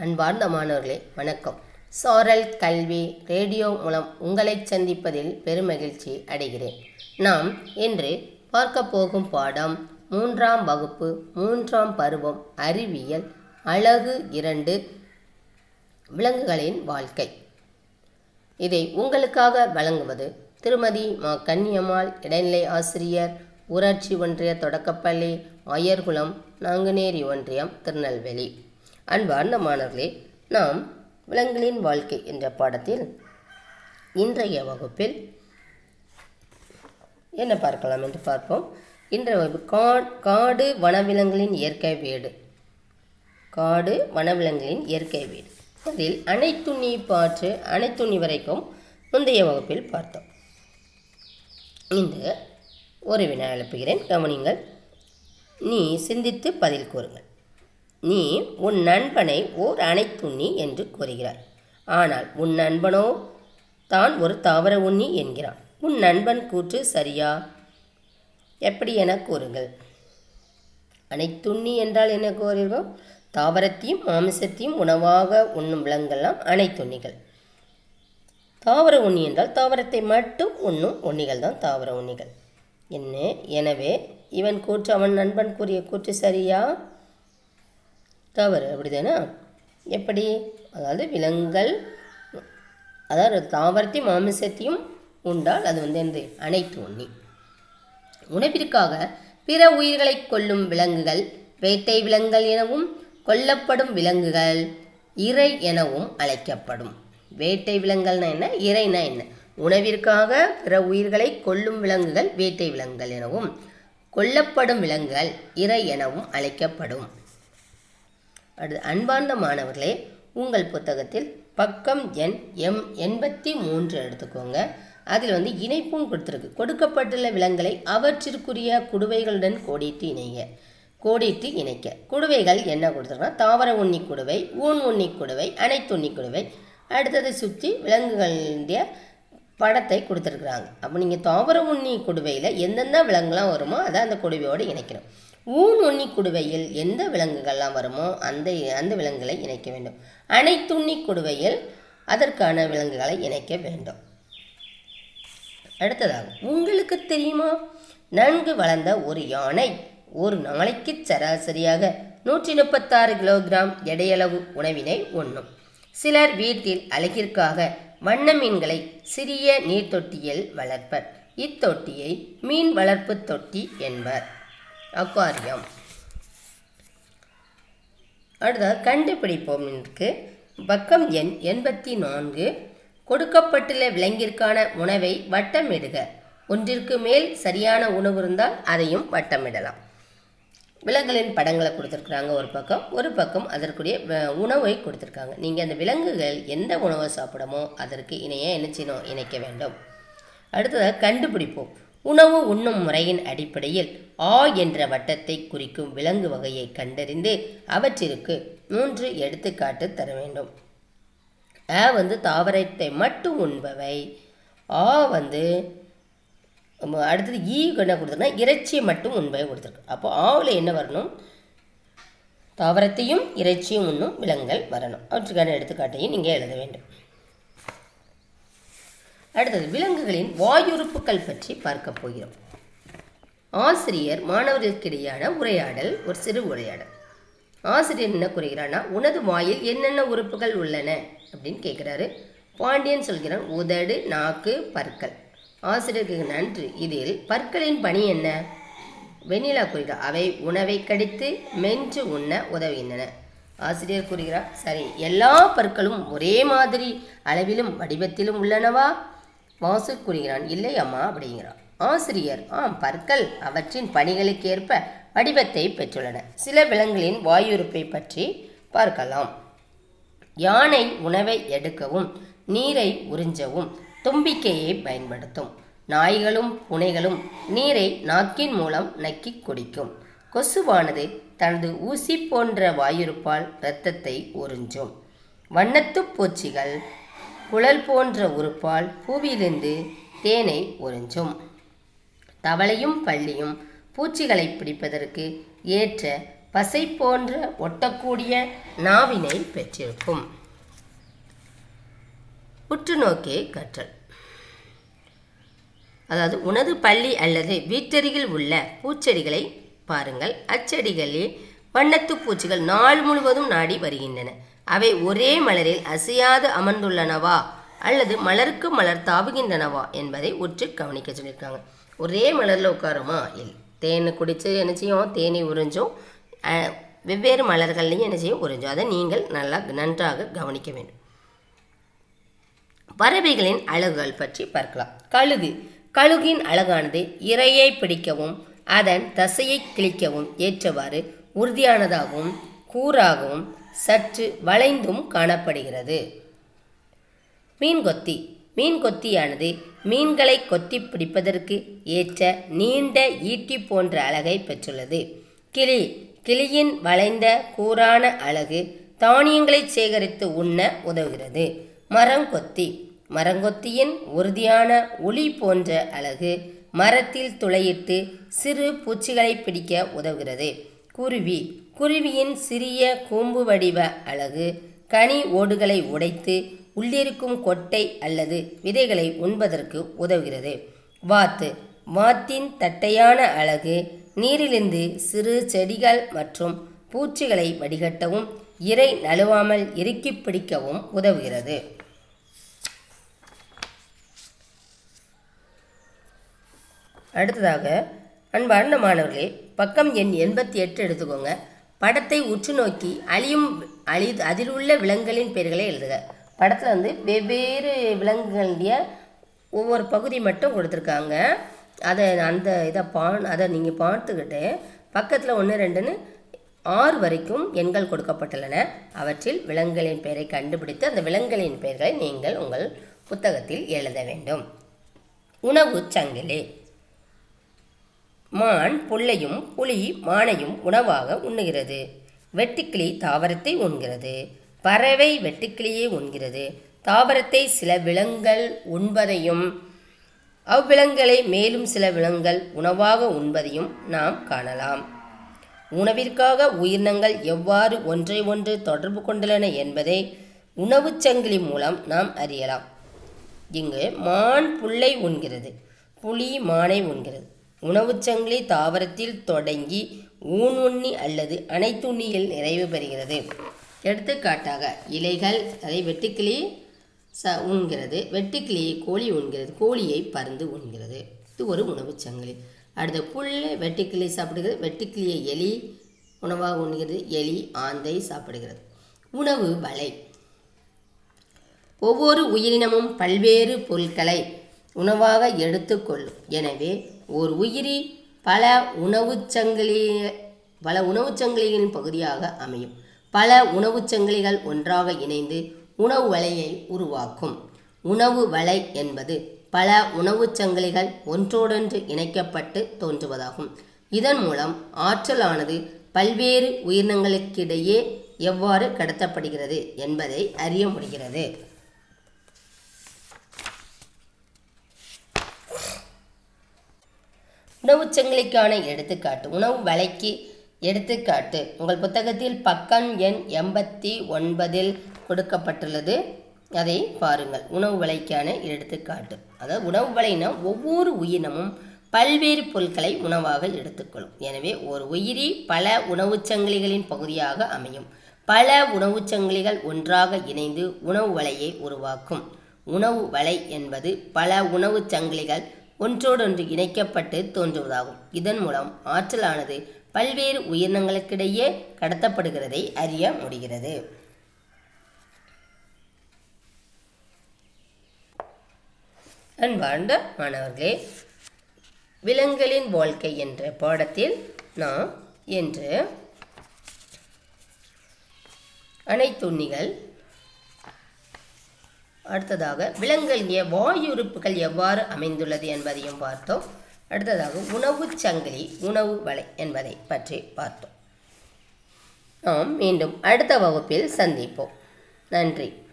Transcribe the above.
அன்பார்ந்த மாணவர்களே வணக்கம். சோரல் கல்வி ரேடியோ மூலம் உங்களை சந்திப்பதில் பெருமகிழ்ச்சி அடைகிறேன். நாம் இன்று பார்க்க போகும் பாடம் மூன்றாம் வகுப்பு மூன்றாம் பருவம் அறிவியல் அழகு இரண்டு விலங்குகளின் வாழ்க்கை. இதை உங்களுக்காக வழங்குவது திருமதி மா. கன்னியம்மாள் இடைநிலை ஆசிரியர் ஊராட்சி ஒன்றிய தொடக்கப்பள்ளி ஆயர்குளம் நாங்குநேரி ஒன்றியம் திருநெல்வேலி. அன்பார்ந்த மாணவர்களே நாம் விலங்குகளின் வாழ்க்கை என்ற பாடத்தில் இன்றைய வகுப்பில் என்ன பார்க்கலாம் என்று பார்ப்போம். இன்றைய வகுப்பு கா- காடு வனவிலங்குகளின் இயற்கை வீடு. காடு வனவிலங்குகளின் இயற்கை வீடு. அதில் அனைத்துண்ணி பாற்று அனைத்துண்ணி வரைக்கும் முந்தைய வகுப்பில் பார்த்தோம். இந்த ஒரு வினா எழுப்புகிறேன். கவனிங்கள் நீ சிந்தித்து பதில் கூறுங்கள். நீ உன் நண்பனை ஓர் அணைத்துண்ணி என்று கூறுகிறாய் ஆனால் உன் நண்பனோ? தான் ஒரு தாவர உண்ணி என்கிறான். உன் நண்பன் கூற்று சரியா? எப்படி என கூறுங்கள். அனைத்துண்ணி என்றால் என்ன கூறுகிறோம்? தாவரத்தையும் மாமிசத்தையும் உணவாக உண்ணும் விலங்குகள்லாம் அனைத்துண்ணிகள் தாவர உண்ணி என்றால் தாவரத்தை மட்டும் உண்ணும் உண்ணிகள் தான் தாவர உண்ணிகள். என்ன? எனவே இவன் கூற்று அவன் நண்பன் கூறிய கூற்று சரியா? தவறு அப்படிதானே? எப்படி? அதாவது விலங்குகள் அதாவது தாவரத்தையும் மாமிசத்தையும் உண்டால் அது வந்து என்று அனைத்து உண்ணி. உணவிற்காக பிற உயிர்களை கொல்லும் விலங்குகள் வேட்டை விலங்குகள் எனவும் கொல்லப்படும் விலங்குகள் இறை எனவும் அழைக்கப்படும். வேட்டை விலங்குகள்னா என்ன? இறைனா என்ன? உணவிற்காக பிற உயிர்களை கொல்லும் விலங்குகள் வேட்டை விலங்குகள் எனவும் கொல்லப்படும் விலங்குகள் இறை எனவும் அழைக்கப்படும். அடுத்து அன்பார்ந்த மாணவர்களே உங்கள் புத்தகத்தில் பக்கம் எண் எம் எண்பத்தி மூன்று எடுத்துக்கோங்க. அதில் வந்து இணைப்பும் கொடுத்துருக்கு. கொடுக்கப்பட்டுள்ள விலங்குகளை அவற்றிற்குரிய குடுவைகளுடன் கோடிட்டு இணைங்க. கோடிட்டு இணைக்க. குடுவைகள் என்ன கொடுத்துருக்கோம் தாவர உண்ணி குடுவை ஊன் உண்ணி குடுவை அனைத்துண்ணி குடுவை. அடுத்ததை சுற்றி விலங்குகளுடைய படத்தை கொடுத்துருக்குறாங்க. அப்போ நீங்கள் தாவர உண்ணி குடுவையில் எந்தெந்த விலங்குலாம் வருமோ அதை அந்த குடுவையோடு இணைக்கணும். ஊன் உண்ணி குடுவையில் எந்த விலங்குகள்லாம் வருமோ அந்த அந்த விலங்குகளை இணைக்க வேண்டும். அனைத்துண்ணி குடுவையில் அதற்கான விலங்குகளை இணைக்க வேண்டும். அடுத்ததாக உங்களுக்கு தெரியுமா? நன்கு வளர்ந்த ஒரு யானை ஒரு நாளைக்கு சராசரியாக நூற்றி முப்பத்தாறு கிலோகிராம் எடையளவு உணவினை உண்ணும். சிலர் வீட்டில் அழகிற்காக வண்ண மீன்களை சிறிய நீர்த்தொட்டியில் வளர்ப்பர். இத்தொட்டியை மீன் வளர்ப்பு தொட்டி என்பர். அக்வாரியம் அடுத்தது கண்டுபிடிப்போம் இருக்கு பக்கம் எண் எண்பத்தி நான்கு கொடுக்கப்பட்டுள்ள விலங்கிற்கான உணவை வட்டமிடுக. ஒன்றிற்கு மேல் சரியான உணவு இருந்தால் அதையும் வட்டமிடலாம். விலங்குகளின் படங்களை கொடுத்துருக்குறாங்க ஒரு பக்கம். ஒரு பக்கம் அதற்குரிய வ- உணவை கொடுத்துருக்காங்க. நீங்கள் அந்த விலங்குகள் எந்த உணவை சாப்பிடமோ அதற்கு இணைய என்ன செய்யணும் இணைக்க வேண்டும். அடுத்ததாக கண்டுபிடிப்போம். உணவு உண்ணும் முறையின் அடிப்படையில் ஆ என்ற வட்டத்தை குறிக்கும் விலங்கு வகையை கண்டறிந்து அவற்றிற்கு மூன்று எடுத்துக்காட்டு தர வேண்டும். அ வந்து தாவரத்தை மட்டும் உண்பவை. ஆ வந்து அடுத்தது ஈ என்ன கொடுத்துருக்குன்னா இறைச்சியை மட்டும் உண்பவை கொடுத்துருக்கு. அப்போ ஆவில் என்ன வரணும்? தாவரத்தையும் இறைச்சியும் உண்ணும் விலங்குகள் வரணும். அவற்றுக்கான எடுத்துக்காட்டையும் நீங்கள் எழுத வேண்டும். அடுத்தது விலங்குகளின் வாயுறுப்புகள் பற்றி பார்க்க போகிறோம். ஆசிரியர் மாணவர்களுக்கிடையான உரையாடல் ஒரு சிறு உரையாடல். ஆசிரியர் என்ன கூறுகிறான்னா உனது வாயில் என்னென்ன உறுப்புகள் உள்ளன? அப்படின்னு கேட்குறாரு பாண்டியன் சொல்கிறான் உதடு நாக்கு பற்கள். ஆசிரியருக்கு நன்று. இதில் பற்களின் பணி என்ன? வெண்ணிலா கூறுகிறார் அவை உணவை கடித்து மென்று உண்ண உதவுகின்றன. ஆசிரியர் கூறுகிறார் சரி எல்லா பற்களும் ஒரே மாதிரி அளவிலும் வடிவத்திலும் உள்ளனவா? வாசு கூறுகிறான் இல்லை அம்மா அப்படிங்கிறான். ஆசிரியர் ஆம் பற்கள் அவற்றின் பணிகளுக்கேற்ப வடிவத்தை பெற்றுள்ளன. சில விலங்குகளின் வாயுறுப்பை பற்றி பார்க்கலாம். யானை உணவை எடுக்கவும் நீரை உறிஞ்சவும் தும்பிக்கையை பயன்படுத்தும். நாய்களும் புனைகளும் நீரை நாக்கின் மூலம் நக்கி குடிக்கும். கொசுவானது தனது ஊசி போன்ற வாயுறுப்பால் இரத்தத்தை உறிஞ்சும். வண்ணத்துப் பூச்சிகள் குழல் போன்ற உறுப்பால் பூவிலிருந்து தேனை உறிஞ்சும். தவளையும் பள்ளியும் பூச்சிகளை பிடிப்பதற்கு ஏற்ற பசை போன்ற ஒட்டக்கூடிய நாவினை பெற்றிருக்கும். உற்றுநோக்கே கற்றல். அதாவது உனது பள்ளி அல்லது வீட்டருகில் உள்ள பூச்செடிகளை பாருங்கள். அச்செடிகளில் வண்ணத்து பூச்சிகள் நாள் முழுவதும் நாடி வருகின்றன. அவை ஒரே மலரில் அசையாது அமர்ந்துள்ளனவா? அல்லது மலருக்கு மலர் தாவுகின்றனவா? என்பதை உற்று கவனிக்க சொல்லியிருக்காங்க. ஒரே மலரில் உட்காருமா? இல்லை. தேனை குடித்து என்ன செய்யும்? தேனை உறிஞ்சும். வெவ்வேறு மலர்கள்லையும் என்ன செய்யும்? உறிஞ்சும். அதை நீங்கள் நல்லா நன்றாக கவனிக்க வேண்டும். பறவைகளின் அழகுகள் பற்றி பார்க்கலாம். கழுகு. கழுகின் அழகானது இரையை பிடிக்கவும் அதன் தசையை கிழிக்கவும் ஏற்றவாறு உறுதியானதாகவும் கூறாகவும் சற்று வளைந்தும் காணப்படுகிறது. மீன்கொத்தி. மீன்கொத்தியானது மீன்களை கொத்தி பிடிப்பதற்கு ஏற்ற நீண்ட ஈட்டி போன்ற அழகை பெற்றுள்ளது. கிளி. கிளியின் வளைந்த கூரான அழகு தானியங்களை சேகரித்து உண்ண உதவுகிறது. மரங்கொத்தி. மரங்கொத்தியின் உறுதியான ஒளி போன்ற அழகு மரத்தில் துளையிட்டு சிறு பூச்சிகளை பிடிக்க உதவுகிறது. குருவி. குருவியின் சிறிய கூம்பு வடிவ அழகு. கனி ஓடுகளை உடைத்து உள்ளிருக்கும் கொட்டை அல்லது விதைகளை உண்பதற்கு உதவுகிறது. வாத்து. வாத்தின் தட்டையான அழகு. நீரிலிருந்து சிறு செடிகள் மற்றும் பூச்சிகளை வடிகட்டவும் இரை நழுவாமல் இறுக்கி பிடிக்கவும் உதவுகிறது. அடுத்ததாக அன்பார்ந்த மாணவர்களே பக்கம் எண் எண்பத்தி எட்டு எடுத்துக்கோங்க. படத்தை உற்று நோக்கி அழியும் அழி அதில் உள்ள விலங்குகளின் பெயர்களை எழுதுக. படத்தில் வந்து வெவ்வேறு விலங்குகளுடைய ஒவ்வொரு பகுதி மட்டும் கொடுத்துருக்காங்க. அதை அந்த இதை பான் அதை நீங்கள் பார்த்துக்கிட்டு பக்கத்தில் ஒன்று ரெண்டுன்னு ஆறு வரைக்கும் எண்கள் கொடுக்கப்பட்டுள்ளன. அவற்றில் விலங்குகளின் பெயரை கண்டுபிடித்து அந்த விலங்குகளின் பெயர்களை நீங்கள் உங்கள் புத்தகத்தில் எழுத வேண்டும். உணவு சங்கிலி. மான் புல்லையும் புலி மானையும் உணவாக உண்ணுகிறது. வெட்டுக்கிளி தாவரத்தை உண்கிறது. பறவை வெட்டுக்கிளியை உண்கிறது. தாவரத்தை சில விலங்குகள் உண்பதையும் அவ்விலங்குகளை மேலும் சில விலங்குகள் உணவாக உண்பதையும் நாம் காணலாம். உணவிற்காக உயிரினங்கள் எவ்வாறு ஒன்றை ஒன்று தொடர்பு கொண்டுள்ளன என்பதை உணவுச் சங்கிலி மூலம் நாம் அறியலாம். இங்கு மான் புல்லை உண்கிறது. புலி மானை உண்கிறது. உணவுச் சங்கிலி தாவரத்தில் தொடங்கி ஊன் உண்ணி அல்லது அனைத்துண்ணியில் நிறைவு பெறுகிறது. எடுத்துக்காட்டாக இலைகள் அதை வெட்டுக்கிளி ச உண்கிறது. வெட்டுக்கிளியை கோழி உண்கிறது. கோழியை பருந்து உண்கிறது. இது ஒரு உணவுச் சங்கிலி. அடுத்த புல் வெட்டுக்கிளி சாப்பிடுகிறது. வெட்டுக்கிளியை எலி உணவாக உண்கிறது. எலி ஆந்தை சாப்பிடுகிறது. உணவு வலை. ஒவ்வொரு உயிரினமும் பல்வேறு பொருட்களை உணவாக எடுத்துக்கொள்ளும் எனவே ஒரு உயிரி பல உணவுச் சங்கிலி பல உணவுச் சங்கிலிகளின் பகுதியாக அமையும். பல உணவுச் சங்கிலிகள் ஒன்றாக இணைந்து உணவு வலையை உருவாக்கும். உணவு வலை என்பது பல உணவுச் சங்கிலிகள் ஒன்றோடொன்று இணைக்கப்பட்டு தோன்றுவதாகும். இதன் மூலம் ஆற்றலானது பல்வேறு உயிரினங்களுக்கிடையே எவ்வாறு கடத்தப்படுகிறது என்பதை அறிய முடிகிறது. உணவுச் சங்கிலிக்கான எடுத்துக்காட்டு உணவு வலைக்கு எடுத்துக்காட்டு. உங்கள் புத்தகத்தில் பக்கம் எண் எண்பத்தி ஒன்பதில் கொடுக்கப்பட்டுள்ளது. அதை பாருங்கள். உணவு வலைக்கான எடுத்துக்காட்டு. அதாவது உணவு வலைனா ஒவ்வொரு உயிரினமும் பல்வேறு பொருட்களை உணவாக எடுத்துக்கொள்ளும். எனவே ஒரு உயிரி பல உணவுச் சங்கிலிகளின் பகுதியாக அமையும். பல உணவுச் சங்கிலிகள் ஒன்றாக இணைந்து உணவு வலையை உருவாக்கும். உணவு வலை என்பது பல உணவுச் சங்கிலிகள் ஒன்றோடொன்று இணைக்கப்பட்டு தோன்றுவதாகும். இதன் மூலம் ஆற்றலானது பல்வேறு உயிரினங்களுக்கிடையே கடத்தப்படுகிறதை அறிய முடிகிறது. அன்பார்ந்த மாணவர்களே விலங்குகளின் வாழ்க்கை என்ற பாடத்தில் நாம் இன்று அனைத்துண்ணிகள் அடுத்ததாக விலங்குகளிய வாயுறுப்புகள் எவ்வாறு அமைந்துள்ளது என்பதையும் பார்த்தோம். அடுத்ததாக உணவுச் சங்கிலி உணவு வலை என்பதை பற்றி பார்த்தோம். நாம் மீண்டும் அடுத்த வகுப்பில் சந்திப்போம். நன்றி.